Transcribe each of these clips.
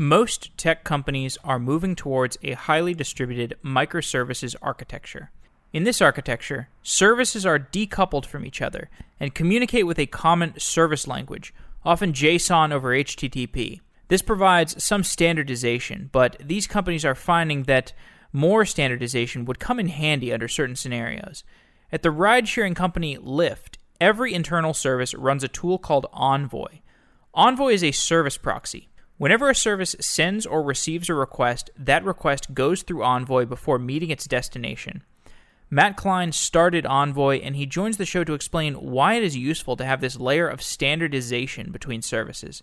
Most tech companies are moving towards a highly distributed microservices architecture. In this architecture, services are decoupled from each other and communicate with a common service language, often JSON over HTTP. This provides some standardization, but these companies are finding that more standardization would come in handy under certain scenarios. At the ride sharing company Lyft, every internal service runs a tool called Envoy. Envoy is a service proxy. Whenever a service sends or receives a request, that request goes through Envoy before meeting its destination. Matt Klein started Envoy, and he joins the show to explain why it is useful to have this layer of standardization between services.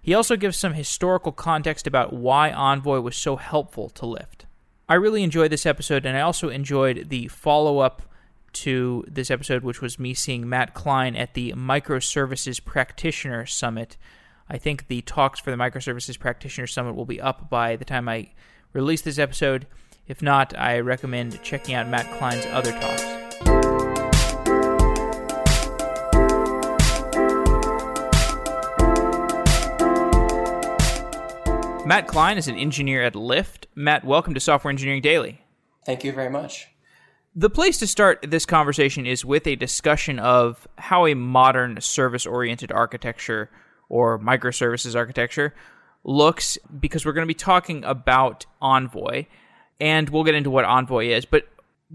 He also gives some historical context about why Envoy was so helpful to Lyft. I really enjoyed this episode, and I also enjoyed the follow up to this episode, which was me seeing Matt Klein at the Microservices Practitioner Summit I think the talks for the Microservices Practitioner Summit will be up by the time I release this episode. If not, I recommend checking out Matt Klein's other talks. Matt Klein is an engineer at Lyft. Matt, welcome to Software Engineering Daily. Thank you very much. The place to start this conversation is with a discussion of how a modern service oriented architecture or microservices architecture looks because we're going to be talking about Envoy and we'll get into what Envoy is. But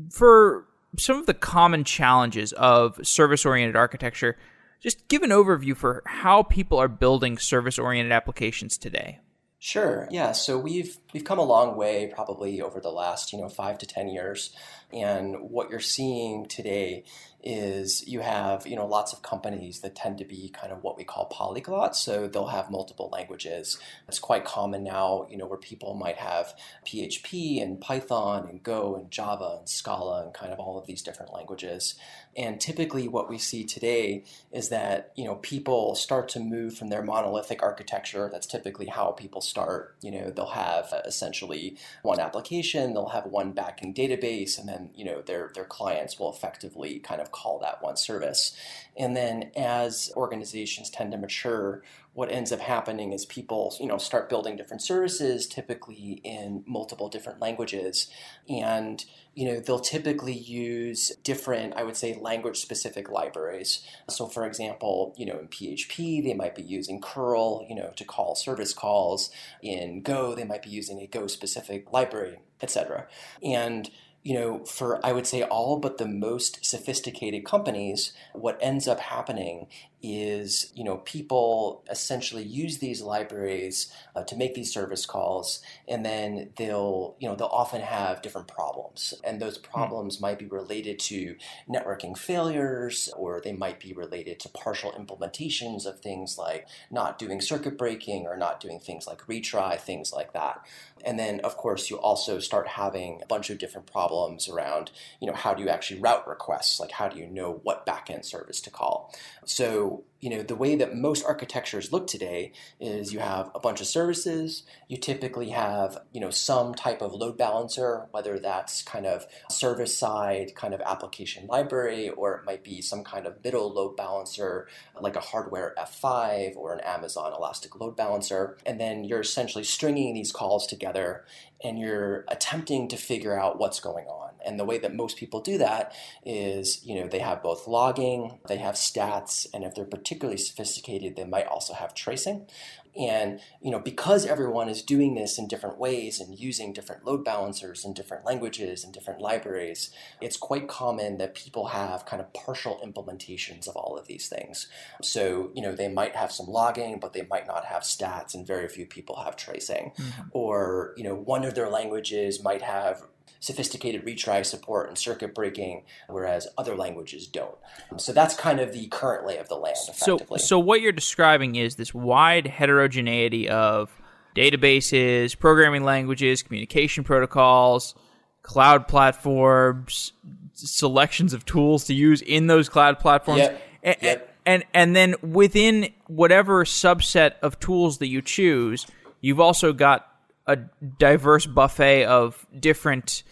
for some of the common challenges of service oriented architecture, just give an overview for how people are building service oriented applications today. Sure. Yeah. So we've we've come a long way probably over the last, you know, 5 to 10 years. And what you're seeing today is you have you know lots of companies that tend to be kind of what we call polyglots. So they'll have multiple languages. It's quite common now you know where people might have php and python and go and java and scala and kind of all of these different languages. And typically what we see today is that you know people start to move from their monolithic architecture. That's typically how people start. You know they'll have uh, essentially one application. They'll have one backing database and then you know their their clients will effectively kind of call that one service. And then as organizations tend to mature, what ends up happening is people, you know, start building different services, typically in multiple different languages, and you know they'll typically use different, I would say, language-specific libraries. So, for example, you know, in PHP they might be using curl, you know, to call service calls. In Go they might be using a Go-specific library, etc. And you know, for I would say all but the most sophisticated companies, what ends up happening is you know people essentially use these libraries uh, to make these service calls and then they'll you know they'll often have different problems and those hmm. problems mm. might be related to networking failures or they might be related to partial implementations of things like not doing circuit breaking or not doing things like retry things like that and then of course you also start having a bunch of different problems around you know how do you actually route requests like how do you know what backend service to call so you know, the way that most architectures look today is you have a bunch of services. You typically have, you know, some type of load balancer, whether that's kind of service side kind of application library, or it might be some kind of middle load balancer, like a hardware F5 or an Amazon Elastic Load Balancer. And then you're essentially stringing these calls together and you're attempting to figure out what's going on. And the way that most people do that is, you know, they have both logging, they have stats, and if they're particularly sophisticated, they might also have tracing. And you know, because everyone is doing this in different ways and using different load balancers in different languages and different libraries, it's quite common that people have kind of partial implementations of all of these things. So, you know, they might have some logging, but they might not have stats, and very few people have tracing. Mm-hmm. Or, you know, one of their languages might have sophisticated retry support and circuit breaking, whereas other languages don't. So that's kind of the current lay of the land. So, so what you're describing is this wide heterogeneity of databases, programming languages, communication protocols, cloud platforms, selections of tools to use in those cloud platforms. Yep. And, yep. and and then within whatever subset of tools that you choose, you've also got a diverse buffet of different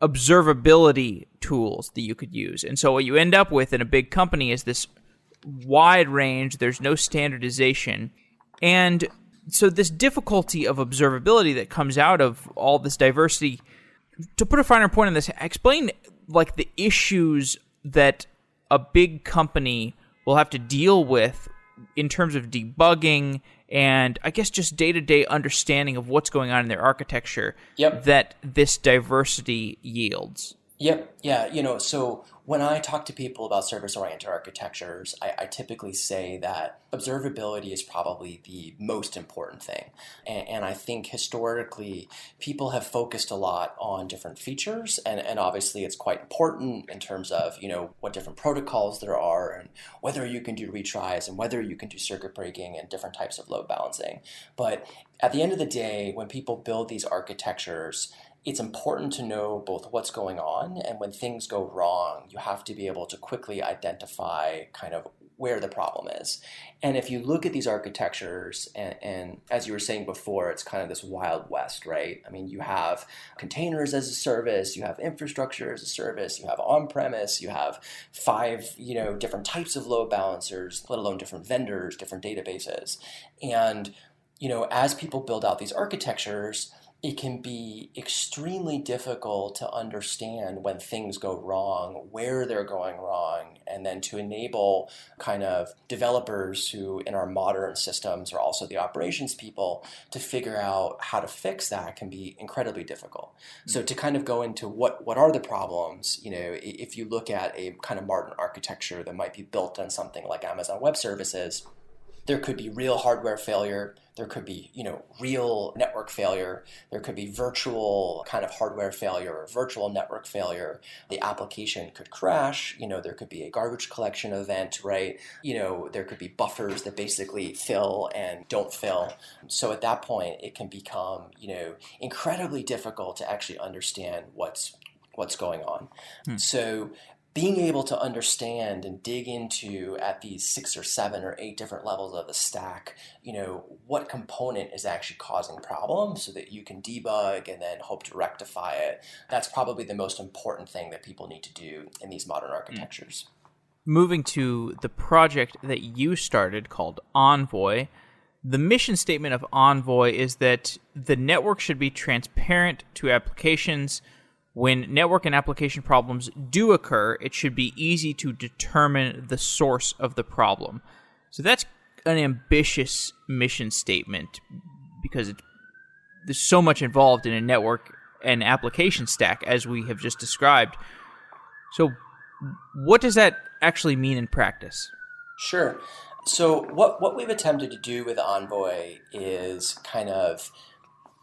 observability tools that you could use. And so what you end up with in a big company is this wide range, there's no standardization. And so this difficulty of observability that comes out of all this diversity to put a finer point on this explain like the issues that a big company will have to deal with in terms of debugging and I guess just day to day understanding of what's going on in their architecture Yep. that this diversity yields. Yep. Yeah. You know, so when I talk to people about service oriented architectures, I, I, typically say that observability is probably the most important thing. And, and, I think historically, people have focused a lot on different features, and, and obviously it's quite important in terms of you know what different protocols there are, and whether you can do retries, and whether you can do circuit breaking, and different types of load balancing. But at the end of the day, when people build these architectures, it's important to know both what's going on and when things go wrong, you have to be able to quickly identify kind of where the problem is. And if you look at these architectures, and, and, as you were saying before, it's kind of this wild west, right? I mean, you have containers as a service, you have infrastructure as a service, you have on-premise, you have five, you know, different types of load balancers, let alone different vendors, different databases. And, you know, as people build out these architectures, it can be extremely difficult to understand when things go wrong, where they're going wrong, and then to enable kind of developers who in our modern systems are also the operations people to figure out how to fix that can be incredibly difficult. Mm-hmm. So to kind of go into what what are the problems, you know, if you look at a kind of modern architecture that might be built on something like Amazon Web Services, there could be real hardware failure there could be you know real network failure. There could be virtual kind of hardware failure or virtual network failure. The application could crash. You know there could be a garbage collection event right? You know there could be buffers that basically fill and don't fill. So at that point it can become you know incredibly difficult to actually understand what's what's going on. Hmm. So being able to understand and dig into at these six or seven or eight different levels of the stack, you know, what component is actually causing problems so that you can debug and then hope to rectify it. That's probably the most important thing that people need to do in these modern hmm. architectures. Moving to the project that you started called Envoy, the mission statement of Envoy is that the network should be transparent to applications when network and application problems do occur, it should be easy to determine the source of the problem. So that's an ambitious mission statement because it, there's so much involved in a network and application stack as we have just described. So, what does that actually mean in practice? Sure. So, what, what we've attempted to do with Envoy is kind of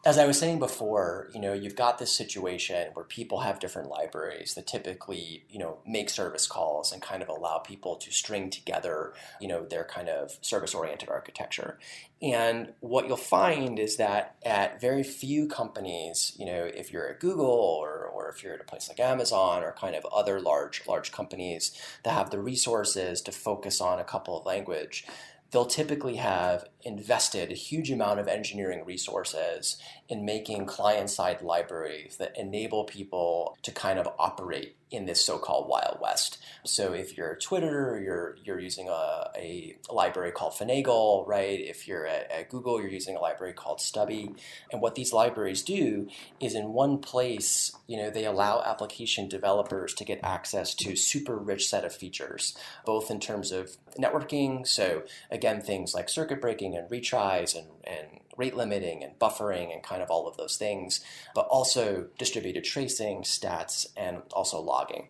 as I was saying before, you know, you've got this situation where people have different libraries that typically, you know, make service calls and kind of allow people to string together, you know, their kind of service-oriented architecture. And what you'll find is that at very few companies, you know, if you're at Google or, or if you're at a place like Amazon or kind of other large large companies that have the resources to focus on a couple of language, they'll typically have invested a huge amount of engineering resources in making client side libraries that enable people to kind of operate in this so-called Wild West. So if you're Twitter, you're you're using a, a library called Finagle, right? If you're at, at, Google, you're using a library called Stubby. And what these libraries do is in one place, you know, they allow application developers to get access to super rich set of features, both in terms of networking, so again, things like circuit breaking and retries and, and rate limiting and buffering and kind of all of those things, but also distributed tracing, stats, and also logging.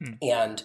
Hmm. And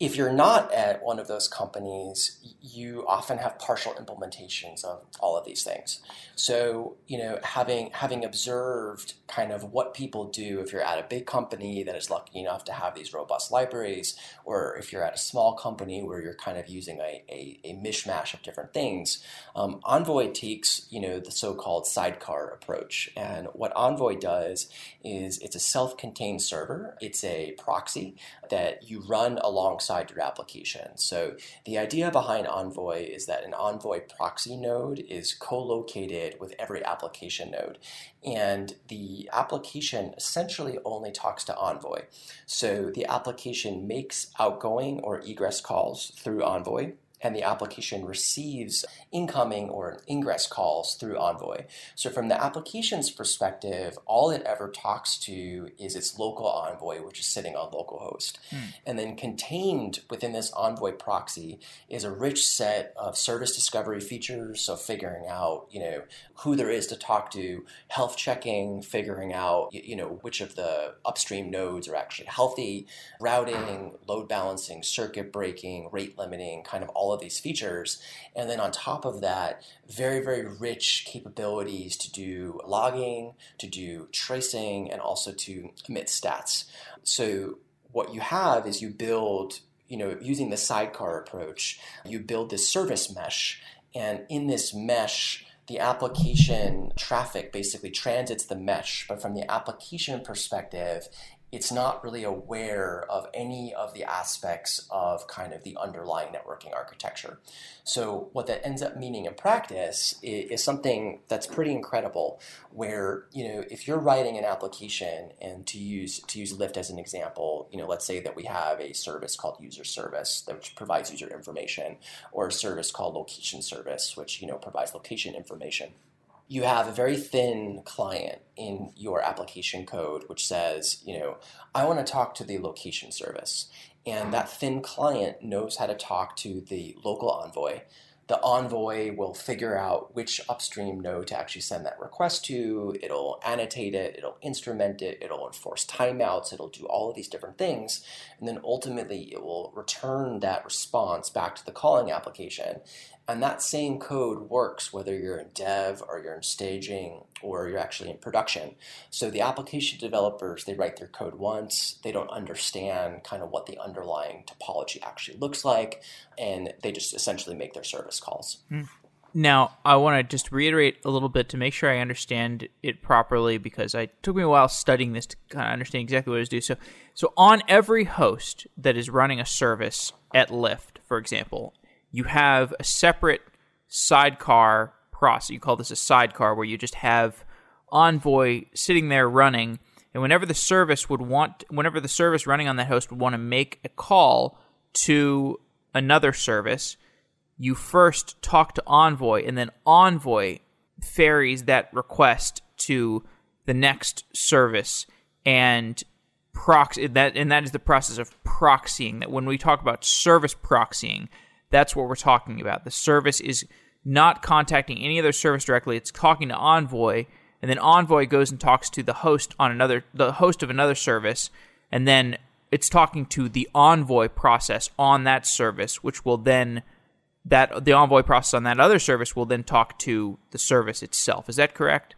if you're not at one of those companies, you often have partial implementations of all of these things. So, you know, having having observed kind of what people do if you're at a big company that is lucky enough to have these robust libraries, or if you're at a small company where you're kind of using a, a, a mishmash of different things, um, Envoy takes, you know, the so-called sidecar approach. And what Envoy does is it's a self-contained server. It's a proxy that you run alongside your application. So the idea behind Envoy is that an Envoy proxy node is co-located with every application node. And the application essentially only talks to Envoy. So the application makes outgoing or egress calls through Envoy and the application receives incoming or ingress calls through Envoy. So, from the application's perspective, all it ever talks to is its local Envoy, which is sitting on localhost. Hmm. And then contained within this Envoy proxy is a rich set of service discovery features. So, figuring out, you know, who there is to talk to, health checking, figuring out, you know, which of the upstream nodes are actually healthy, routing, load balancing, circuit breaking, rate limiting, kind of all of these features. And then on top of that, very, very rich capabilities to do logging, to do tracing, and also to emit stats. So what you have is you build you know, using the sidecar approach, you build this service mesh, and in this mesh, the application traffic basically transits the mesh, but from the application perspective, it's not really aware of any of the aspects of kind of the underlying networking architecture. So what that ends up meaning in practice is, is, something that's pretty incredible where, you know, if you're writing an application and to use to use Lyft as an example, you know, let's say that we have a service called user service which provides user information or a service called location service which, you know, provides location information you have a very thin client in your application code which says, you know, I want to talk to the location service. And that thin client knows how to talk to the local envoy. The envoy will figure out which upstream node to actually send that request to. It'll annotate it, it'll instrument it, it'll enforce timeouts, it'll do all of these different things. And then ultimately, it will return that response back to the calling application. And that same code works whether you're in dev or you're in staging or you're actually in production. So the application developers, they write their code once, they don't understand kind of what the underlying topology actually looks like, and they just essentially make their service calls. Mm. Now, I want to just reiterate a little bit to make sure I understand it properly because it took me a while studying this to kind of understand exactly what it is do. So, so on every host that is running a service at Lyft, for example, you have a separate sidecar process. You call this a sidecar, where you just have Envoy sitting there running, and whenever the service would want, whenever the service running on that host would want to make a call to another service, you first talk to Envoy, and then Envoy ferries that request to the next service and proxy that and that is the process of proxying that when we talk about service proxying that's what we're talking about. The service is not contacting any other service directly. It's talking to Envoy, and then Envoy goes and talks to the host on another the host of another service, and then it's talking to the Envoy process on that service, which will then that the Envoy process on that other service will then talk to the service itself. Is that correct?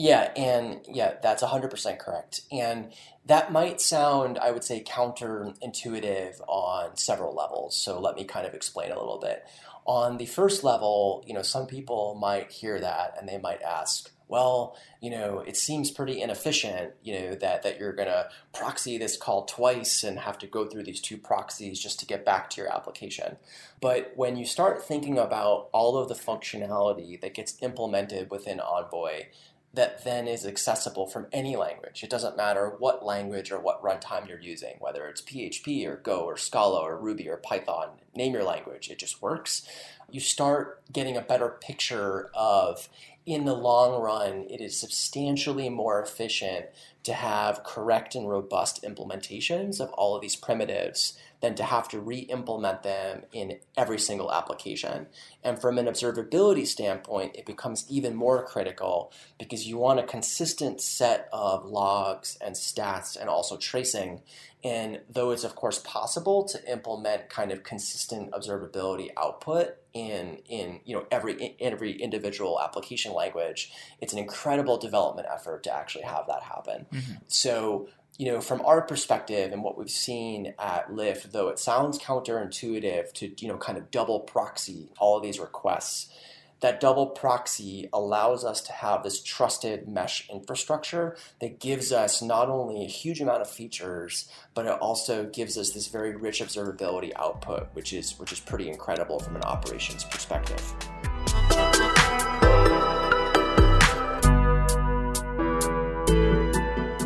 Yeah, and yeah, that's 100% correct. And that might sound, I would say, counterintuitive on several levels. So let me kind of explain a little bit. On the first level, you know, some people might hear that and they might ask, well, you know, it seems pretty inefficient, you know, that, that you're going to proxy this call twice and have to go through these two proxies just to get back to your application. But when you start thinking about all of the functionality that gets implemented within Envoy, that then is accessible from any language. It doesn't matter what language or what runtime you're using, whether it's PHP or Go or Scala or Ruby or Python, name your language, it just works. You start getting a better picture of, in the long run, it is substantially more efficient to have correct and robust implementations of all of these primitives than to have to re-implement them in every single application. And from an observability standpoint, it becomes even more critical because you want a consistent set of logs and stats and also tracing. And though it's of course possible to implement kind of consistent observability output in in you know every in every individual application language, it's an incredible development effort to actually have that happen. Mm-hmm. So you know, from our perspective and what we've seen at Lyft, though it sounds counterintuitive to, you know, kind of double proxy all of these requests, that double proxy allows us to have this trusted mesh infrastructure that gives us not only a huge amount of features, but it also gives us this very rich observability output, which is which is pretty incredible from an operations perspective.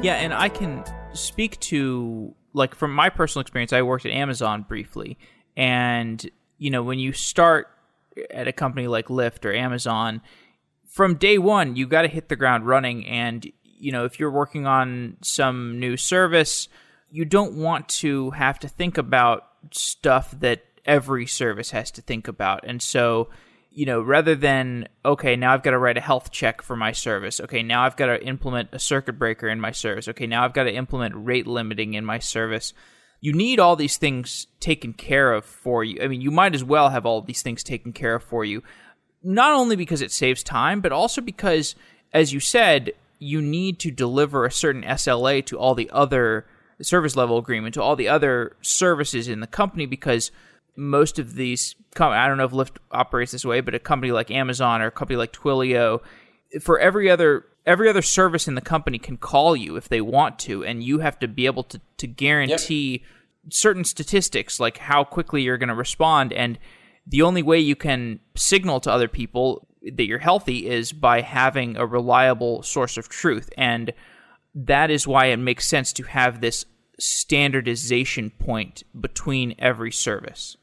Yeah, and I can speak to like from my personal experience, I worked at Amazon briefly, and you know, when you start at a company like Lyft or Amazon, from day one, you got to hit the ground running. And, you know, if you're working on some new service, you don't want to have to think about stuff that every service has to think about. And so, you know, rather than, okay, now I've got to write a health check for my service. Okay, now I've got to implement a circuit breaker in my service. Okay, now I've got to implement rate limiting in my service. You need all these things taken care of for you. I mean, you might as well have all these things taken care of for you, not only because it saves time, but also because, as you said, you need to deliver a certain SLA to all the other service level agreement to all the other services in the company because most of these I don't know if Lyft operates this way, but a company like Amazon or a company like Twilio, for every other every other service in the company can call you if they want to, and you have to be able to to guarantee yep. certain statistics like how quickly you're going to respond. And the only way you can signal to other people that you're healthy is by having a reliable source of truth. And that is why it makes sense to have this standardization point between every service.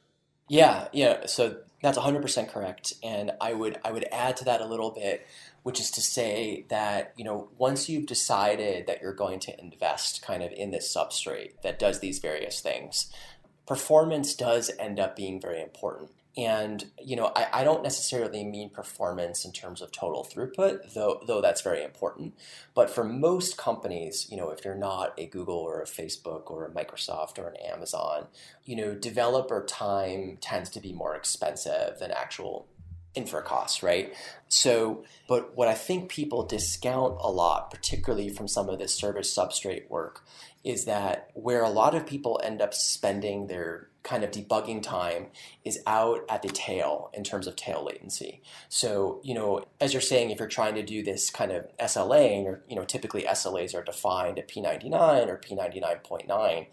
Yeah, yeah. So that's 100% correct. And I would I would add to that a little bit, which is to say that, you know, once you've decided that you're going to invest kind of in this substrate that does these various things, performance does end up being very important. And you know, I, I, don't necessarily mean performance in terms of total throughput, though though that's very important. But for most companies, you know, if you're not a Google or a Facebook or a Microsoft or an Amazon, you know, developer time tends to be more expensive than actual infra costs, right? So, but what I think people discount a lot, particularly from some of this service substrate work, is that where a lot of people end up spending their kind of debugging time is out at the tail in terms of tail latency. So, you know, as you're saying, if you're trying to do this kind of SLA, or, you know, typically SLAs are defined at P99 or P99.9.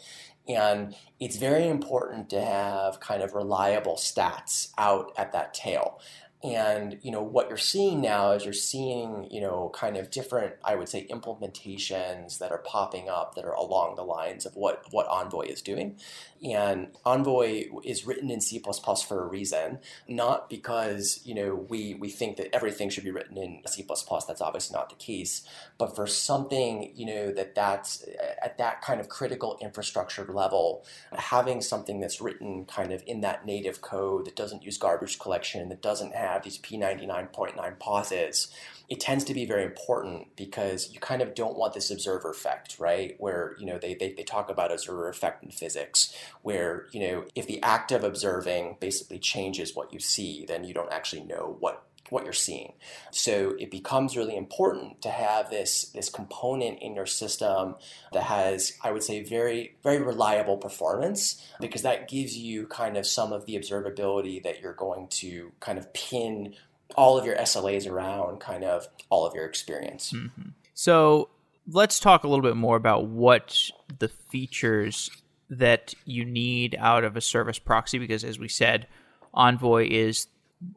And it's very important to have kind of reliable stats out at that tail. And you know what you're seeing now is you're seeing you know kind of different I would say implementations that are popping up that are along the lines of what what Envoy is doing. And Envoy is written in C++ for a reason, not because you know we we think that everything should be written in C++. That's obviously not the case, but for something you know that that's at that kind of critical infrastructure level, having something that's written kind of in that native code that doesn't use garbage collection, that doesn't have these P99.9 pauses it tends to be very important because you kind of don't want this observer effect, right? Where, you know, they, they, they talk about observer effect in physics, where, you know, if the act of observing basically changes what you see, then you don't actually know what what you're seeing. So it becomes really important to have this this component in your system that has, I would say, very very reliable performance because that gives you kind of some of the observability that you're going to kind of pin all of your SLAs around kind of all of your experience. Mm-hmm. So let's talk a little bit more about what the features that you need out of a service proxy, because as we said, Envoy is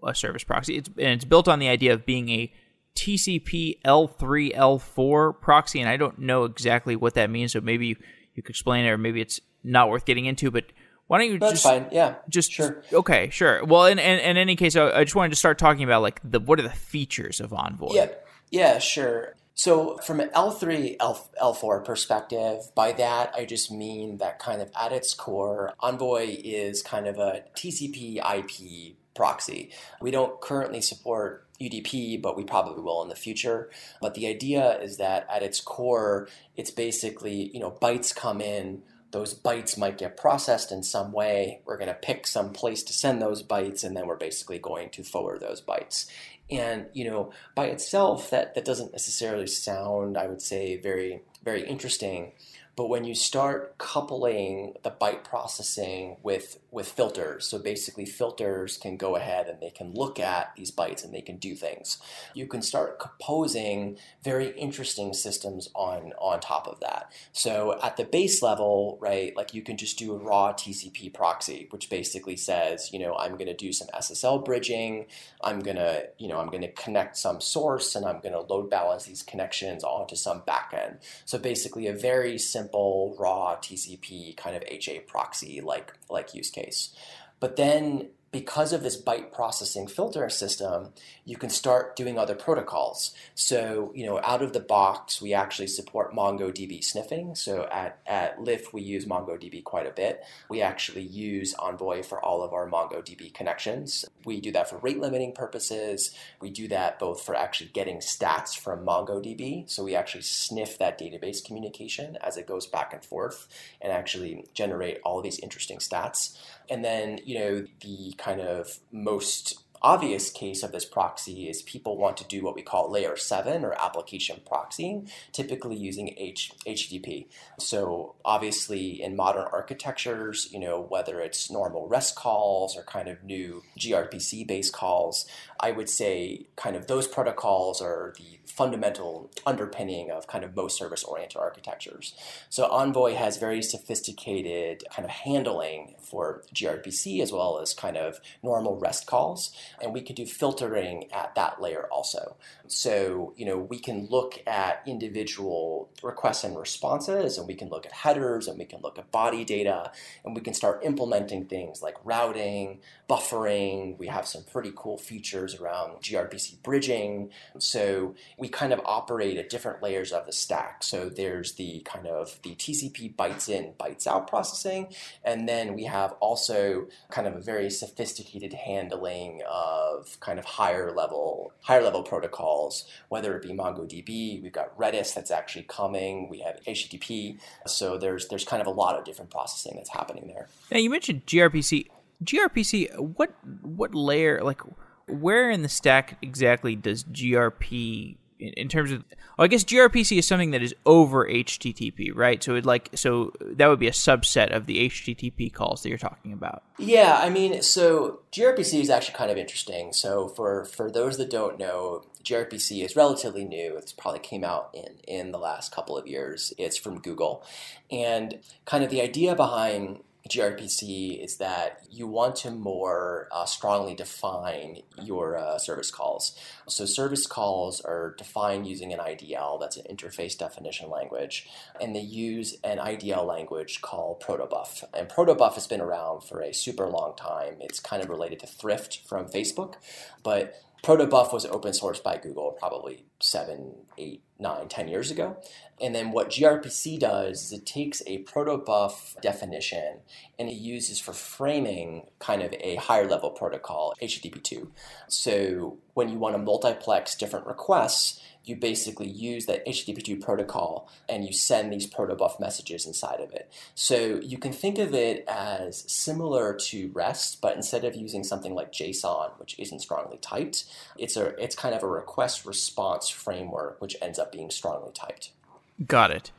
a service proxy. It's, and it's built on the idea of being a TCP L3 L4 proxy, and I don't know exactly what that means. So maybe you, you could explain it, or maybe it's not worth getting into. But why don't you That's just fine. Yeah, just sure. Okay, sure. Well, in, in, in any case, I, I, just wanted to start talking about like the what are the features of Envoy? Yeah, yeah, sure. So from an L3 L, L4 perspective, by that I just mean that kind of at its core, Envoy is kind of a TCP IP proxy. We don't currently support UDP, but we probably will in the future. But the idea is that at its core, it's basically, you know, bytes come in those bytes might get processed in some way. We're going to pick some place to send those bytes, and then we're basically going to forward those bytes. And you know, by itself, that that doesn't necessarily sound, I would say, very very interesting. But when you start coupling the byte processing with with filters, so basically filters can go ahead and they can look at these bytes and they can do things. You can start composing very interesting systems on on top of that. So at the base level, right, like you can just do a raw TCP proxy, which basically says, you know, I'm going to do some SSL bridging. I'm going to, you know, I'm going to connect some source and I'm going to load balance these connections onto some backend. So basically a very simple simple raw TCP kind of HA proxy like like use case. But then because of this byte processing filter system, you can start doing other protocols. So, you know, out of the box, we actually support MongoDB sniffing. So at, at Lyft, we use MongoDB quite a bit. We actually use Envoy for all of our MongoDB connections. We do that for rate limiting purposes. We do that both for actually getting stats from MongoDB. So we actually sniff that database communication as it goes back and forth and actually generate all these interesting stats. And then, you know, the kind of most obvious case of this proxy is people want to do what we call layer 7 or application proxying, typically using H- HTTP. So obviously in modern architectures, you know, whether it's normal REST calls or kind of new gRPC based calls, I would say kind of those protocols are the fundamental underpinning of kind of most service oriented architectures. So Envoy has very sophisticated kind of handling for gRPC as well as kind of normal REST calls and we can do filtering at that layer also. So, you know, we can look at individual requests and responses, and we can look at headers, and we can look at body data, and we can start implementing things like routing, buffering. We have some pretty cool features around gRPC bridging. So we kind of operate at different layers of the stack. So there's the kind of the TCP bytes in, bytes out processing, and then we have also kind of a very sophisticated handling of kind of higher level higher level protocols, whether it be MongoDB, we've got Redis that's actually coming, we have HTTP. So there's there's kind of a lot of different processing that's happening there. Now you mentioned gRPC. gRPC, what what layer like where in the stack exactly does gRP in, terms of well, I guess gRPC is something that is over HTTP, right? So it like so that would be a subset of the HTTP calls that you're talking about. Yeah, I mean, so gRPC is actually kind of interesting. So for for those that don't know, gRPC is relatively new. It's probably came out in in the last couple of years. It's from Google, and kind of the idea behind gRPC is that you want to more uh, strongly define your uh, service calls. So, service calls are defined using an IDL, that's an interface definition language, and they use an IDL language called Protobuf. And Protobuf has been around for a super long time. It's kind of related to Thrift from Facebook, but Protobuf was open sourced by Google probably seven, eight, nine, ten years ago. And then what gRPC does is it takes a protobuf definition and it uses for framing kind of a higher level protocol, HTTP2. So when you want to multiplex different requests, you basically use that HTTP2 protocol and you send these protobuf messages inside of it. So you can think of it as similar to REST, but instead of using something like JSON, which isn't strongly typed, it's a it's kind of a request response framework which ends up being strongly typed. Got it.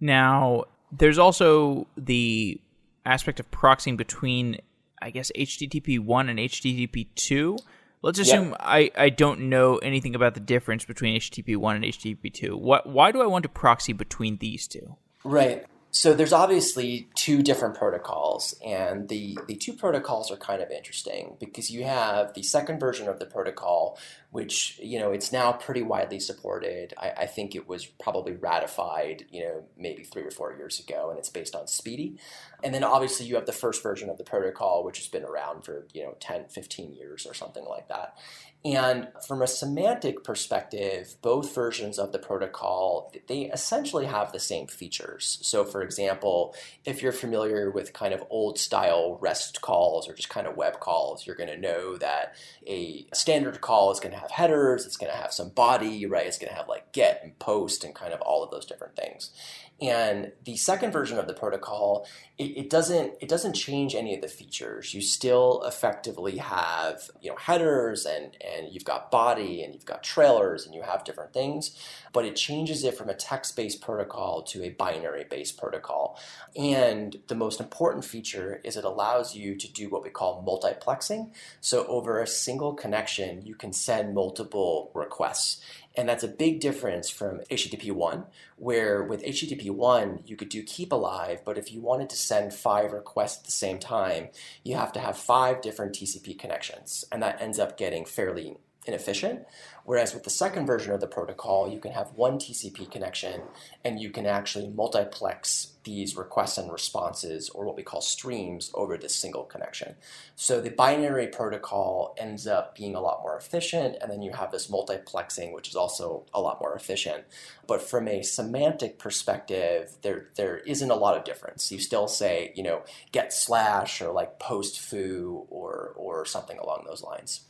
Now, there's also the aspect of proxying between I guess HTTP 1 and HTTP 2 Let's assume yep. I, I don't know anything about the difference between HTTP 1 and HTTP 2. What, why do I want to proxy between these two? Right. So there's obviously two different protocols, and the, the two protocols are kind of interesting because you have the second version of the protocol, which you know it's now pretty widely supported. I, I think it was probably ratified, you know, maybe three or four years ago, and it's based on SPDY. And then obviously you have the first version of the protocol, which has been around for you know 10, 15 years or something like that. And from a semantic perspective, both versions of the protocol, they essentially have the same features. So for example, if you're familiar with kind of old style REST calls or just kind of web calls, you're going to know that a standard call is going to have headers, it's going to have some body, right? It's going to have like get and post and kind of all of those different things. And the second version of the protocol, it, it, doesn't it doesn't change any of the features. You still effectively have you know headers and and you've got body and you've got trailers and you have different things, but it changes it from a text-based protocol to a binary-based protocol. And the most important feature is it allows you to do what we call multiplexing. So over a single connection, you can send multiple requests. And that's a big difference from HTTP 1, where with HTTP 1, you could do keep alive, but if you wanted to send five requests at the same time, you have to have five different TCP connections. And that ends up getting fairly inefficient. Whereas with the second version of the protocol, you can have one TCP connection and you can actually multiplex these requests and responses, or what we call streams, over this single connection. So the binary protocol ends up being a lot more efficient, and then you have this multiplexing, which is also a lot more efficient. But from a semantic perspective, there there isn't a lot of difference. You still say, you know, get slash or like post foo or or something along those lines.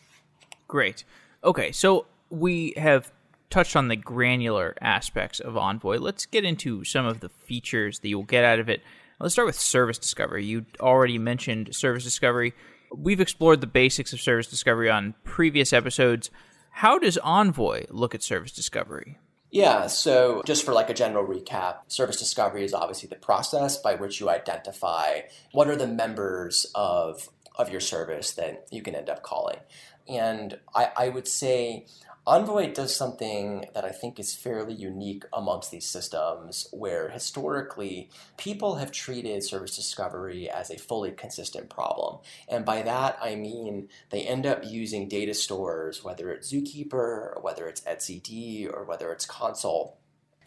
Great. Okay, so we have touched on the granular aspects of Envoy. Let's get into some of the features that you'll get out of it. Let's start with service discovery. You already mentioned service discovery. We've explored the basics of service discovery on previous episodes. How does Envoy look at service discovery? Yeah, so just for like a general recap, service discovery is obviously the process by which you identify what are the members of of your service that you can end up calling. And I, I would say Envoy does something that I think is fairly unique amongst these systems, where historically people have treated service discovery as a fully consistent problem. And by that, I mean they end up using data stores, whether it's Zookeeper, or whether it's etcd, or whether it's Consul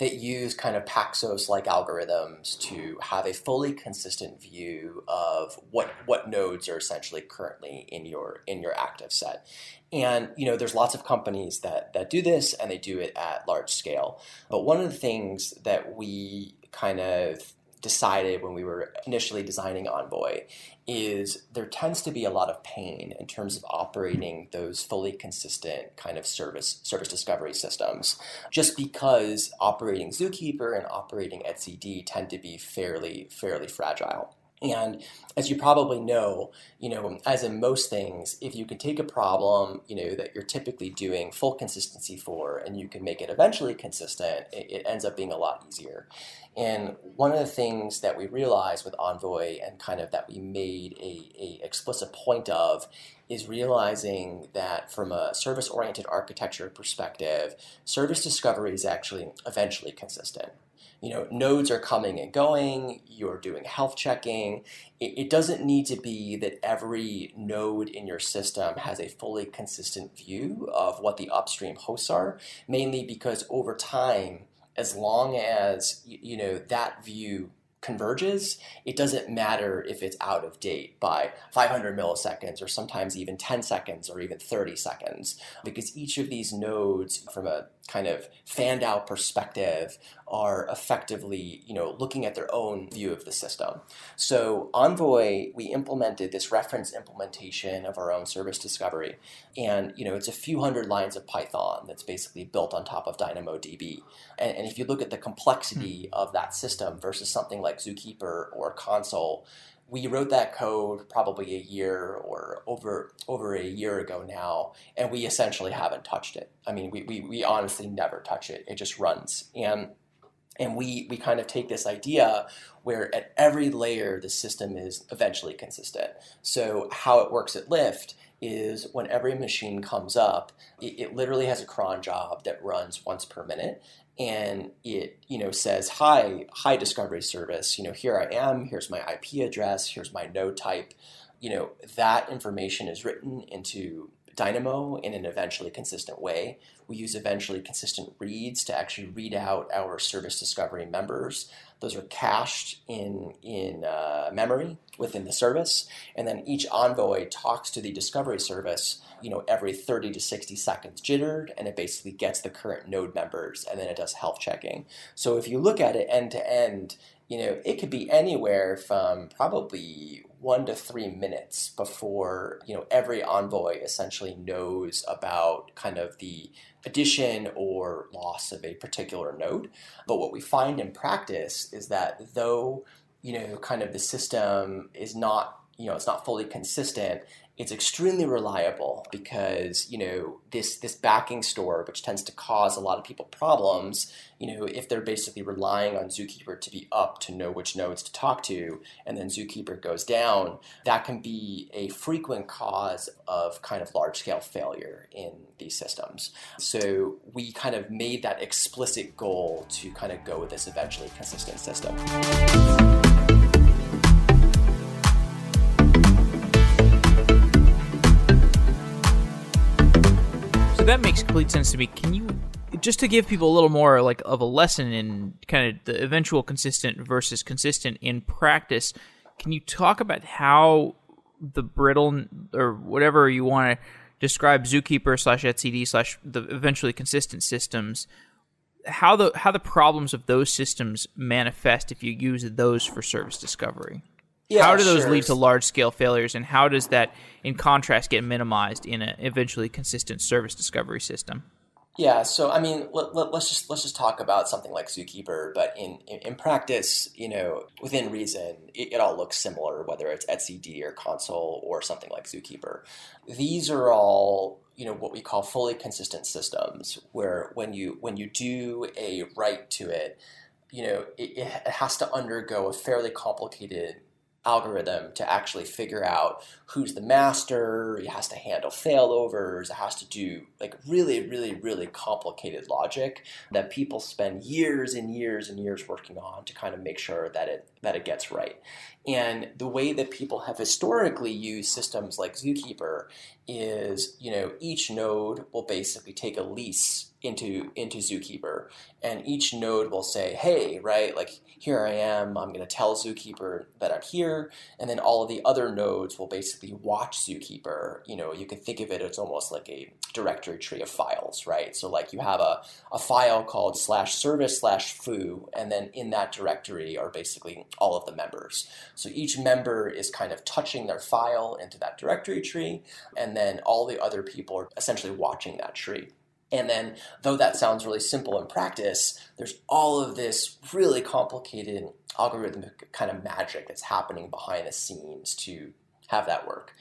that use kind of Paxos like algorithms to have a fully consistent view of what what nodes are essentially currently in your in your active set. And you know, there's lots of companies that that do this and they do it at large scale. But one of the things that we kind of decided when we were initially designing Envoy is there tends to be a lot of pain in terms of operating those fully consistent kind of service service discovery systems just because operating Zookeeper and operating etcd tend to be fairly fairly fragile. And as you probably know, you know, as in most things, if you can take a problem, you know, that you're typically doing full consistency for, and you can make it eventually consistent, it, it ends up being a lot easier. And one of the things that we realized with Envoy and kind of that we made a, a explicit point of is realizing that from a service oriented architecture perspective, service discovery is actually eventually consistent you know, nodes are coming and going, you're doing health checking. It, it, doesn't need to be that every node in your system has a fully consistent view of what the upstream hosts are, mainly because over time, as long as you know that view converges, it doesn't matter if it's out of date by 500 milliseconds or sometimes even 10 seconds or even 30 seconds, because each of these nodes, from a kind of fanned out perspective, are effectively, you know, looking at their own view of the system. So Envoy, we implemented this reference implementation of our own service discovery, and you know, it's a few hundred lines of Python that's basically built on top of DynamoDB. And, and if you look at the complexity mm-hmm. of that system versus something like Zookeeper or Consul, we wrote that code probably a year or over over a year ago now, and we essentially haven't touched it. I mean, we, we, we honestly never touch it. It just runs. And and we, we kind of take this idea where at every layer the system is eventually consistent. So how it works at Lyft is when every machine comes up, it, it, literally has a cron job that runs once per minute, and it you know says hi hi discovery service. You know here I am. Here's my IP address. Here's my node type. You know that information is written into Dynamo in an eventually consistent way. We use eventually consistent reads to actually read out our service discovery members. Those are cached in, in uh, memory within the service, and then each envoy talks to the discovery service, you know, every 30 to 60 seconds jittered, and it basically gets the current node members, and then it does health checking. So if you look at it end to end, you know, it could be anywhere from probably one to three minutes before you know every envoy essentially knows about kind of the addition or loss of a particular node. But what we find in practice is that though you know kind of the system is not you know it's not fully consistent it's extremely reliable because you know this this backing store which tends to cause a lot of people problems you know if they're basically relying on zookeeper to be up to know which nodes to talk to and then zookeeper goes down that can be a frequent cause of kind of large scale failure in these systems. So we kind of made that explicit goal to kind of go with this eventually consistent system that makes complete sense to me. Can you just to give people a little more like of a lesson in kind of the eventual consistent versus consistent in practice? Can you talk about how the brittle or whatever you want to describe Zookeeper slash etcd slash the eventually consistent systems? How the how the problems of those systems manifest if you use those for service discovery? Yeah, how do those sure. lead to large scale failures, and how does that, in contrast, get minimized in an eventually consistent service discovery system? Yeah, so I mean, let, let, us just let's just talk about something like Zookeeper, but in, in, in practice, you know, within reason, it, it, all looks similar, whether it's etcd or Consul or something like Zookeeper. These are all you know what we call fully consistent systems, where when you when you do a write to it, you know, it, it has to undergo a fairly complicated algorithm to actually figure out who's the master. It has to handle failovers. It has to do like really, really, really complicated logic that people spend years and years and years working on to kind of make sure that it that it gets right. And the way that people have historically used systems like Zookeeper is, you know, each node will basically take a lease into into Zookeeper, and each node will say, "Hey, right, like here I am. I'm going to tell Zookeeper that I'm here," and then all of the other nodes will basically watch Zookeeper. You know, you can think of it as almost like a directory tree of files, right? So like you have a, a file called slash service slash foo, and then in that directory are basically all of the members. So each member is kind of touching their file into that directory tree, and then all the other people are essentially watching that tree. And then, though that sounds really simple in practice, there's all of this really complicated algorithmic kind of magic that's happening behind the scenes to have that work.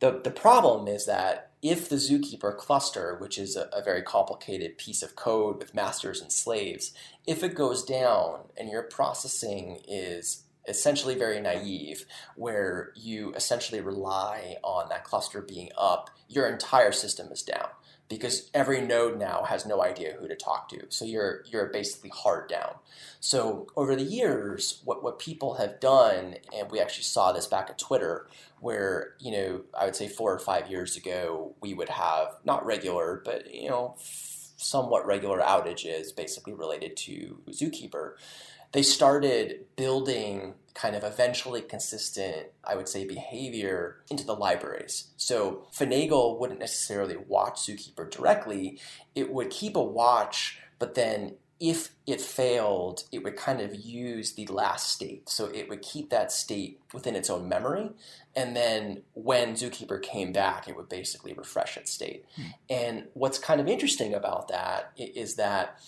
The, the problem is that if the Zookeeper cluster, which is a, a, very complicated piece of code with masters and slaves, if it goes down and your processing is essentially very naive, where you essentially rely on that cluster being up, your entire system is down because every node now has no idea who to talk to. So you're you're basically hard down. So over the years, what, what people have done, and we actually saw this back at Twitter, where, you know, I would say four or five years ago, we would have not regular, but you know, somewhat regular outages basically related to Zookeeper they started building kind of eventually consistent, I would say, behavior into the libraries. So Finagle wouldn't necessarily watch Zookeeper directly. It would keep a watch, but then if it failed, it would kind of use the last state. So it would keep that state within its own memory. And then when Zookeeper came back, it would basically refresh its state. Hmm. And what's kind of interesting about that is that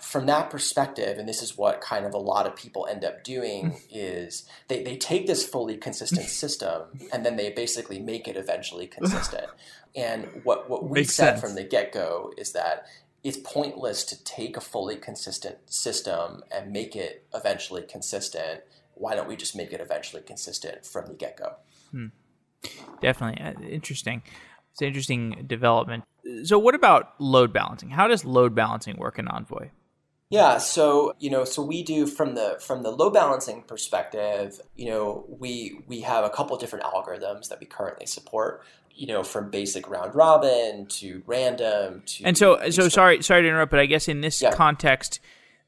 from that perspective, and this is what kind of a lot of people end up doing, is they, they take this fully consistent system and then they basically make it eventually consistent. And what, what we Makes said sense. from the get go is that it's pointless to take a fully consistent system and make it eventually consistent. Why don't we just make it eventually consistent from the get go? Hmm. Definitely. Uh, interesting. It's an interesting development. So, what about load balancing? How does load balancing work in Envoy? Yeah, so you know, so we do from the from the load balancing perspective. You know, we we have a couple different algorithms that we currently support. You know, from basic round robin to random to and so so sorry sorry to interrupt, but I guess in this Yeah. context,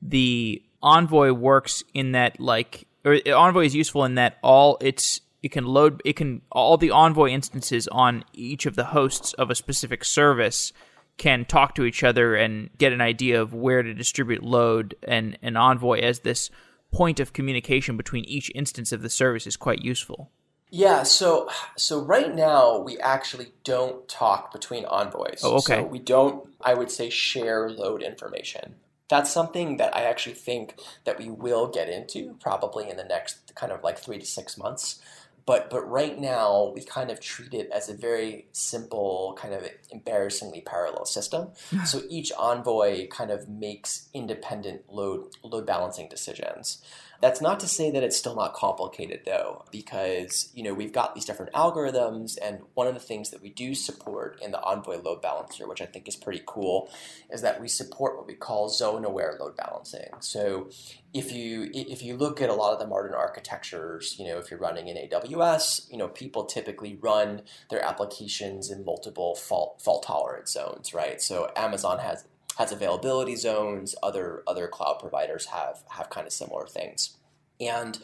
the Envoy works in that like or Envoy is useful in that all it's it can load it can all the Envoy instances on each of the hosts of a specific service can talk to each other and get an idea of where to distribute load and an Envoy as this point of communication between each instance of the service is quite useful. Yeah, so so right now we actually don't talk between envoys. Oh, okay. So we don't, I would say, share load information. That's something that I actually think that we will get into probably in the next kind of like three to six months. But but right now we kind of treat it as a very simple, kind of embarrassingly parallel system. so each envoy kind of makes independent load load balancing decisions. That's not to say that it's still not complicated though, because you know we've got these different algorithms, and one of the things that we do support in the Envoy load balancer, which I think is pretty cool, is that we support what we call zone-aware load balancing. So if you if you look at a lot of the modern architectures, you know, if you're running in AWS, you know, people typically run their applications in multiple fault fault tolerant zones, right? So Amazon has has availability zones. Other other cloud providers have have kind of similar things. And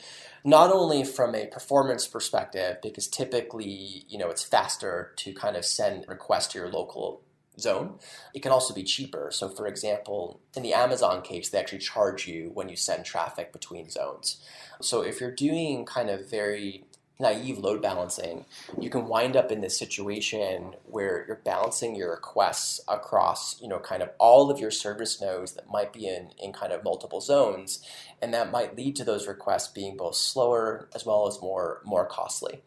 not only from a performance perspective, because typically, you know, it's faster to kind of send requests to your local zone. It can also be cheaper. So, for example, in the Amazon case, they actually charge you when you send traffic between zones. So, if you're doing kind of very naive load balancing, you can wind up in this situation where you're balancing your requests across, you know, kind of all of your service nodes that might be in, in kind of multiple zones. And that might lead to those requests being both slower as well as more more costly.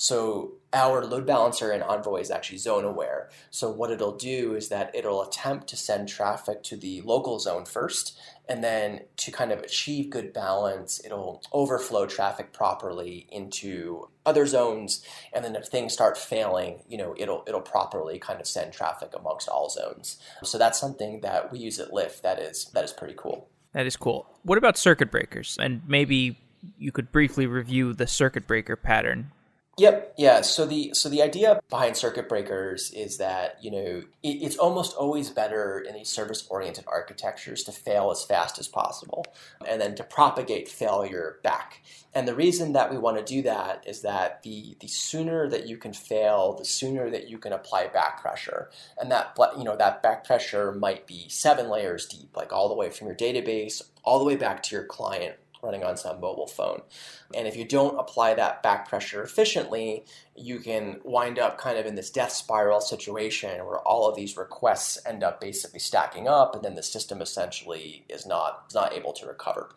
So our load balancer in Envoy is actually zone aware. So what it'll do is that it'll attempt to send traffic to the local zone first, and then to kind of achieve good balance, it'll overflow traffic properly into other zones. And then if things start failing, you know, it'll it'll properly kind of send traffic amongst all zones. So that's something that we use at Lyft that is that is pretty cool. That is cool. What about circuit breakers? And maybe you could briefly review the circuit breaker pattern Yep. Yeah. So the so the idea behind circuit breakers is that you know it, it's almost always better in these service oriented architectures to fail as fast as possible, and then to propagate failure back. And the reason that we want to do that is that the the sooner that you can fail, the sooner that you can apply back pressure, and that you know that back pressure might be seven layers deep, like all the way from your database all the way back to your client running on some mobile phone. And if you don't apply that back pressure efficiently, you can wind up kind of in this death spiral situation where all of these requests end up basically stacking up and then the system essentially is not is not able to recover.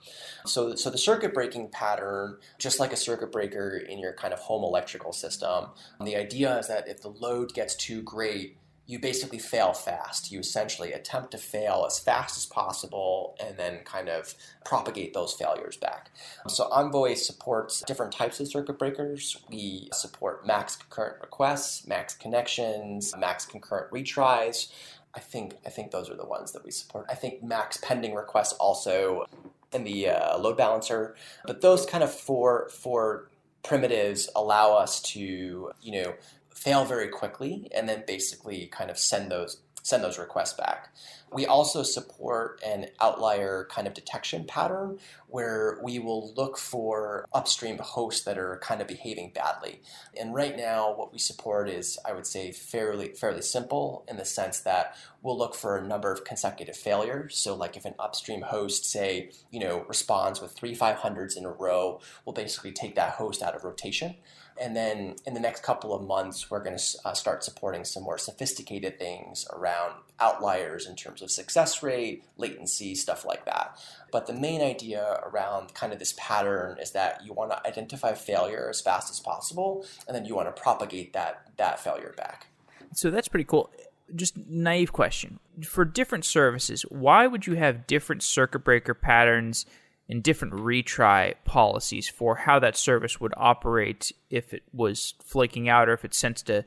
So so the circuit breaking pattern, just like a circuit breaker in your kind of home electrical system, the idea is that if the load gets too great, you basically fail fast. You essentially attempt to fail as fast as possible and then kind of propagate those failures back. So Envoy supports different types of circuit breakers. We support max concurrent requests, max connections, max concurrent retries. I think I think those are the ones that we support. I think max pending requests also in the uh, load balancer, but those kind of four four primitives allow us to you know fail very quickly and then basically kind of send those send those requests back. We also support an outlier kind of detection pattern where we will look for upstream hosts that are kind of behaving badly. And right now what we support is I would say fairly fairly simple in the sense that we'll look for a number of consecutive failures. So like if an upstream host say, you know, responds with three 500s in a row, we'll basically take that host out of rotation. And then in the next couple of months, we're going to uh, start supporting some more sophisticated things around outliers in terms of success rate, latency, stuff like that. But the main idea around kind of this pattern is that you want to identify failure as fast as possible, and then you want to propagate that that failure back. So that's pretty cool. Just naive question for different services. Why would you have different circuit breaker patterns? And different retry policies for how that service would operate if it was flaking out or if it sensed a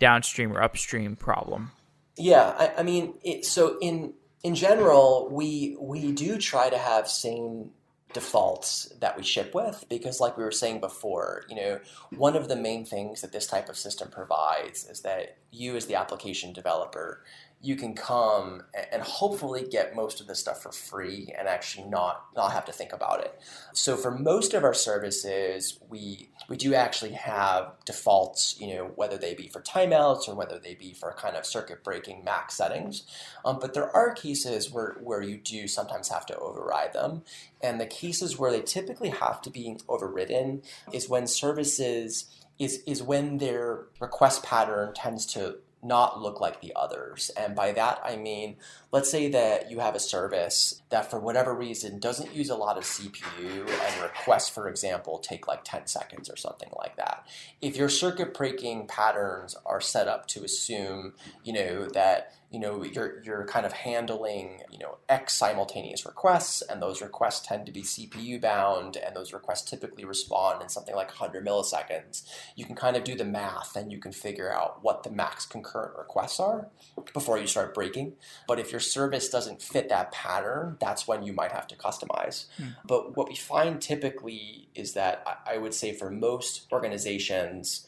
downstream or upstream problem. Yeah, I, I mean, it, so in in general, we we do try to have same defaults that we ship with because like we were saying before you know one of the main things that this type of system provides is that you as the application developer you can come and hopefully get most of this stuff for free and actually not not have to think about it. So for most of our services, we we do actually have defaults, you know, whether they be for timeouts or whether they be for kind of circuit breaking max settings. Um, but there are cases where where you do sometimes have to override them, and the cases where they typically have to be overridden is when services is is when their request pattern tends to not look like the others. And by that, I mean, let's say that you have a service that for whatever reason doesn't use a lot of CPU and requests, for example, take like 10 seconds or something like that. If your circuit breaking patterns are set up to assume, you know, that you know you're you're kind of handling you know x simultaneous requests and those requests tend to be cpu bound and those requests typically respond in something like 100 milliseconds you can kind of do the math and you can figure out what the max concurrent requests are before you start breaking but if your service doesn't fit that pattern that's when you might have to customize mm. but what we find typically is that i would say for most organizations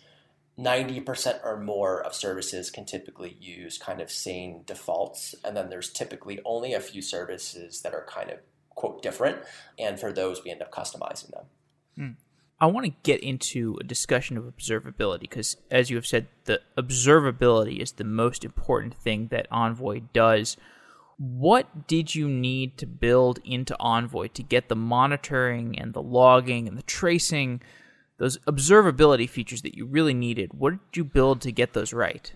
90% or more of services can typically use kind of sane defaults. And then there's typically only a few services that are kind of, quote, different. And for those, we end up customizing them. Hmm. I want to get into a discussion of observability because, as you have said, the observability is the most important thing that Envoy does. What did you need to build into Envoy to get the monitoring and the logging and the tracing? those observability features that you really needed, what did you build to get those right?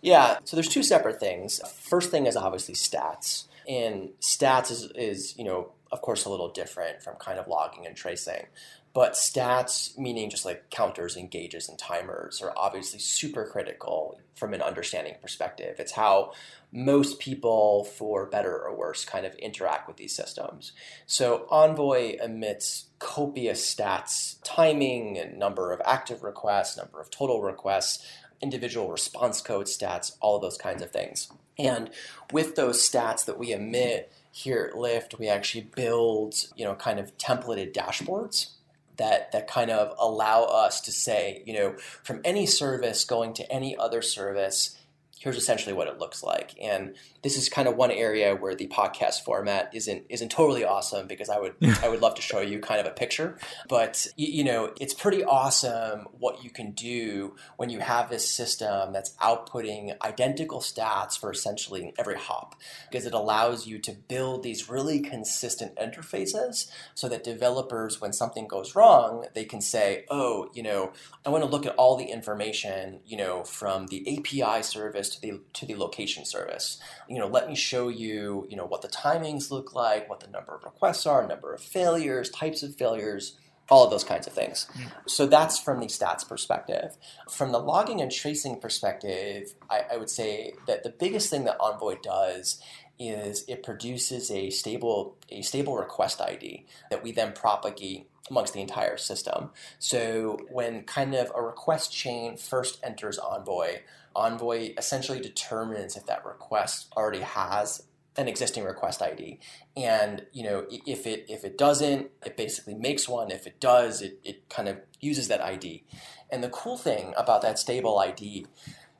Yeah, so there's two separate things. First thing is obviously stats. And stats is, is, you know, of course, a little different from kind of logging and tracing. But stats, meaning just like counters and gauges and timers, are obviously super critical from an understanding perspective. It's how most people, for better or worse, kind of interact with these systems. So Envoy emits copious stats, timing and number of active requests, number of total requests, individual response code stats, all of those kinds of things. And with those stats that we emit here at Lyft, we actually build, you know, kind of templated dashboards that that kind of allow us to say, you know, from any service going to any other service, here's essentially what it looks like. And this is kind of one area where the podcast format isn't isn't totally awesome because I would I would love to show you kind of a picture, but you, know it's pretty awesome what you can do when you have this system that's outputting identical stats for essentially every hop because it allows you to build these really consistent interfaces so that developers when something goes wrong they can say oh you know I want to look at all the information you know from the API service to the to the location service you know, let me show you, you know, what the timings look like, what the number of requests are, number of failures, types of failures, all of those kinds of things. Mm. So that's from the stats perspective. From the logging and tracing perspective, I, I would say that the biggest thing that Envoy does is it produces a stable a stable request ID that we then propagate amongst the entire system. So when kind of a request chain first enters Envoy, Envoy essentially determines if that request already has an existing request ID. And you know, if it if it doesn't, it basically makes one. If it does, it, it kind of uses that ID. And the cool thing about that stable ID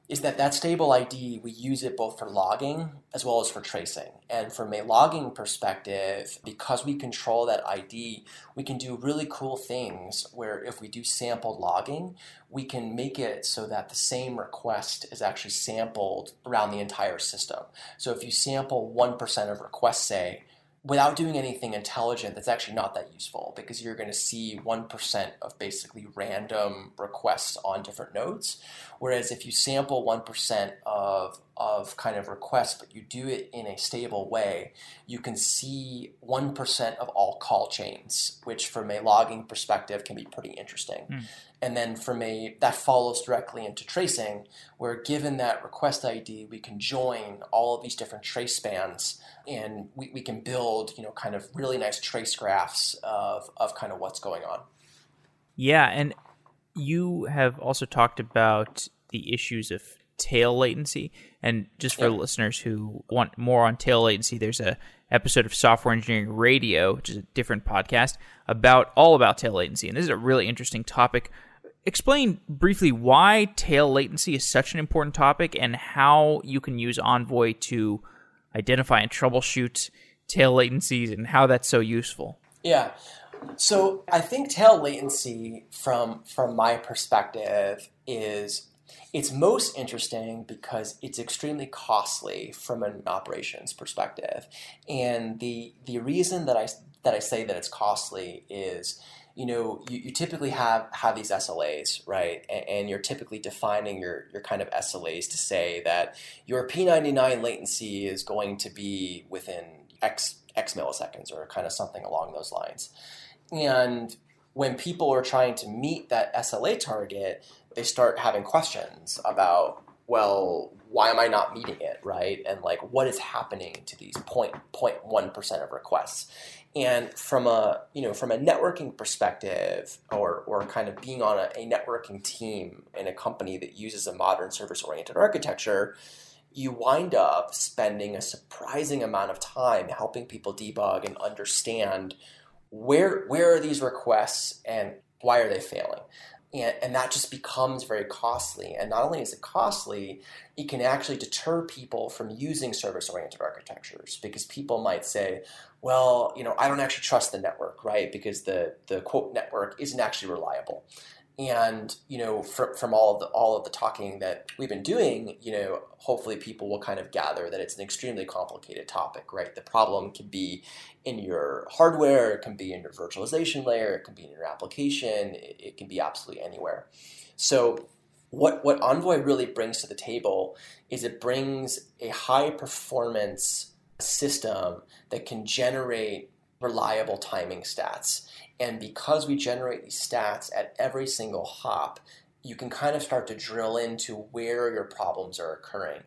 is that that stable ID, we use it both for logging as well as for tracing. And from a logging perspective, because we control that ID, we can do really cool things where if we do sampled logging, we can make it so that the same request is actually sampled around the entire system. So if you sample 1% of requests, say, without doing anything intelligent, that's actually not that useful because you're going to see 1% of basically random requests on different nodes. Whereas if you sample 1% of, of kind of requests, but you do it in a stable way, you can see 1% of all call chains, which from a logging perspective can be pretty interesting. Mm. And then from a that follows directly into tracing, where given that request ID, we can join all of these different trace spans and we, we can build, you know, kind of really nice trace graphs of, of kind of what's going on. Yeah, and you have also talked about the issues of tail latency. And just for listeners who want more on tail latency, there's a episode of Software Engineering Radio, which is a different podcast, about all about tail latency. And this is a really interesting topic. Explain briefly why tail latency is such an important topic and how you can use Envoy to identify and troubleshoot tail latencies and how that's so useful. Yeah. So I think tail latency from from my perspective is it's most interesting because it's extremely costly from an operations perspective. And the the reason that I that I say that it's costly is you know, you, you typically have have these SLAs, right? And, and, you're typically defining your your kind of SLAs to say that your P99 latency is going to be within X X milliseconds or kind of something along those lines. And when people are trying to meet that SLA target, they start having questions about well, why am I not meeting it, right? And like, what is happening to these point point one percent of requests? And from a you know from a networking perspective, or or kind of being on a, a networking team in a company that uses a modern service oriented architecture, you wind up spending a surprising amount of time helping people debug and understand where where are these requests and why are they failing and, and that just becomes very costly. And not only is it costly, it can actually deter people from using service oriented architectures because people might say, well, you know, I don't actually trust the network, right? Because the, the quote network isn't actually reliable. And you know, from, from all of the all of the talking that we've been doing, you know, hopefully people will kind of gather that it's an extremely complicated topic, right? The problem can be in your hardware, it can be in your virtualization layer, it can be in your application, it, it can be absolutely anywhere. So what what Envoy really brings to the table is it brings a high performance system that can generate reliable timing stats. And because we generate these stats at every single hop, you can kind of start to drill into where your problems are occurring.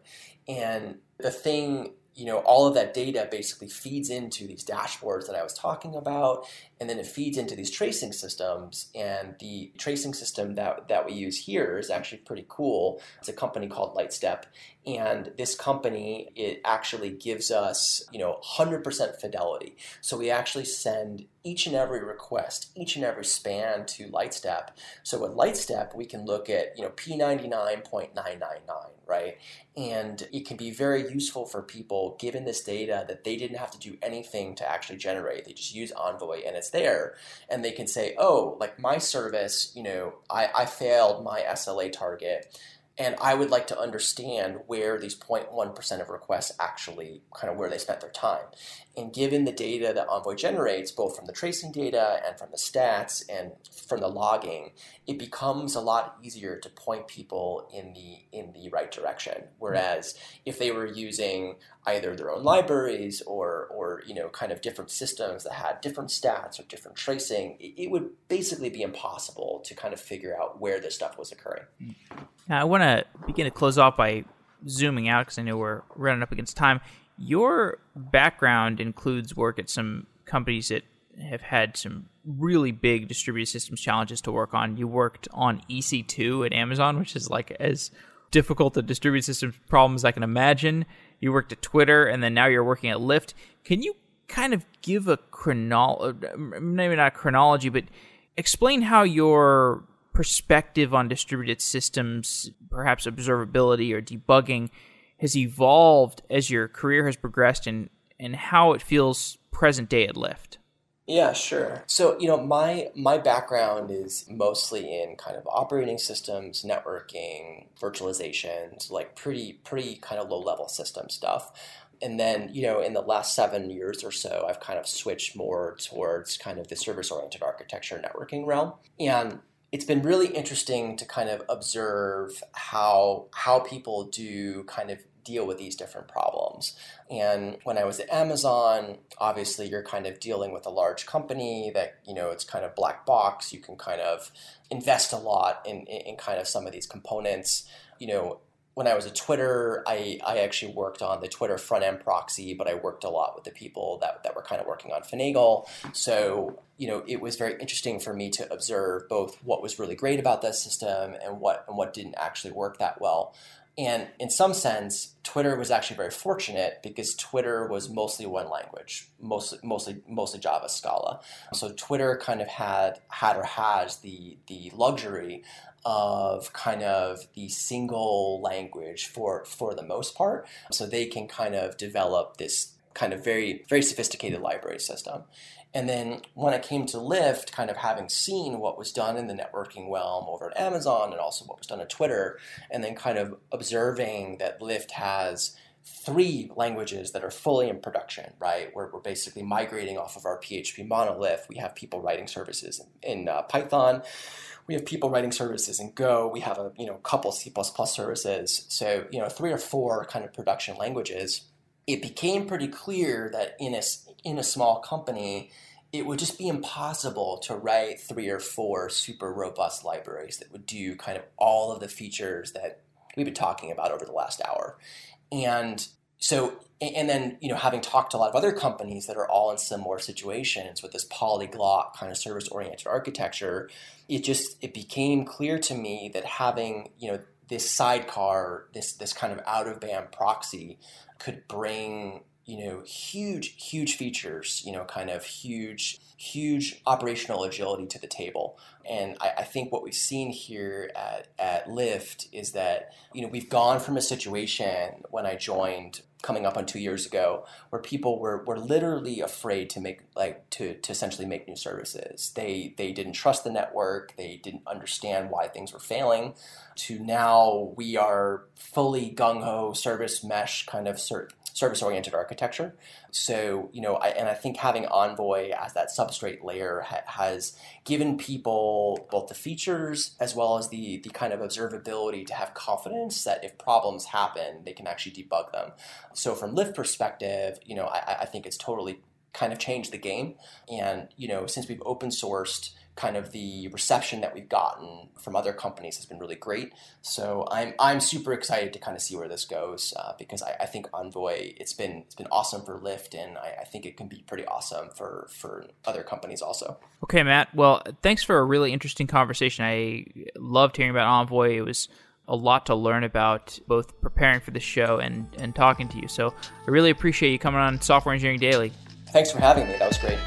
And the thing you know, all of that data basically feeds into these dashboards that I was talking about, and then it feeds into these tracing systems. And the tracing system that, that we use here is actually pretty cool. It's a company called Lightstep, and this company it actually gives us you know 100% fidelity. So we actually send each and every request, each and every span to Lightstep. So with Lightstep, we can look at you know P99.999, right? And it can be very useful for people given this data that they didn't have to do anything to actually generate. They just use Envoy and it's there. And they can say, oh, like my service, you know, I, I failed my SLA target and I would like to understand where these 0.1% of requests actually kind of where they spent their time. And given the data that Envoy generates, both from the tracing data and from the stats and from the logging, it becomes a lot easier to point people in the in the right direction. Whereas if they were using either their own libraries or or you know kind of different systems that had different stats or different tracing, it, it would basically be impossible to kind of figure out where this stuff was occurring. Hmm. Now I want to begin to close off by zooming out because I know we're running up against time. Your background includes work at some companies that have had some really big distributed systems challenges to work on. You worked on EC2 at Amazon, which is like as difficult a distributed systems problem as I can imagine. You worked at Twitter, and then now you're working at Lyft. Can you kind of give a chronology, uh, maybe not a chronology, but explain how your perspective on distributed systems, perhaps observability or debugging, has evolved as your career has progressed and, and how it feels present day at Lyft. Yeah, sure. So, you know, my my background is mostly in kind of operating systems, networking, virtualization, like pretty pretty kind of low level system stuff. And then, you know, in the last seven years or so, I've kind of switched more towards kind of the service oriented architecture networking realm. And it's been really interesting to kind of observe how how people do kind of deal with these different problems. And when I was at Amazon, obviously you're kind of dealing with a large company that, you know, it's kind of black box. You can kind of invest a lot in, in, kind of some of these components. You know, when I was at Twitter, I, I actually worked on the Twitter front end proxy, but I worked a lot with the people that, that were kind of working on Finagle. So, you know, it was very interesting for me to observe both what was really great about that system and what and what didn't actually work that well. And in some sense, Twitter was actually very fortunate because Twitter was mostly one language, mostly mostly mostly Java Scala. So Twitter kind of had had or has the the luxury of kind of the single language for for the most part. So they can kind of develop this kind of very very sophisticated library system. And then when it came to Lyft, kind of having seen what was done in the networking realm over at Amazon and also what was done at Twitter, and then kind of observing that Lyft has three languages that are fully in production, right? We're basically migrating off of our PHP monolith. We have people writing services in, in uh, Python. We have people writing services in Go. We have a you know couple C++ services. So you know three or four kind of production languages. It became pretty clear that in a in a small company, it would just be impossible to write three or four super robust libraries that would do kind of all of the features that we've been talking about over the last hour. And so and then you know having talked to a lot of other companies that are all in similar situations with this polyglot kind of service oriented architecture it just it became clear to me that having you know this sidecar this this kind of out of band proxy could bring you know huge huge features you know kind of huge huge operational agility to the table. And I, I, think what we've seen here at, at lyft is that you know we've gone from a situation when i joined coming up on two years ago where people were, were literally afraid to make like to, to essentially make new services. They they didn't trust the network. They didn't understand why things were failing. To now we are fully gung-ho service mesh kind of service oriented architecture. So, you know, I, and I think having Envoy as that substrate layer ha- has given people both the features as well as the, the kind of observability to have confidence that if problems happen, they can actually debug them. So, from Lyft perspective, you know, I, I think it's totally kind of changed the game. And, you know, since we've open sourced kind of the reception that we've gotten from other companies has been really great. So I'm I'm super excited to kind of see where this goes uh, because I, I, think Envoy it's been it's been awesome for Lyft and I, I, think it can be pretty awesome for for other companies also. Okay, Matt. Well, thanks for a really interesting conversation. I loved hearing about Envoy. It was a lot to learn about both preparing for the show and and talking to you. So I really appreciate you coming on Software Engineering Daily. Thanks for having me. That was great.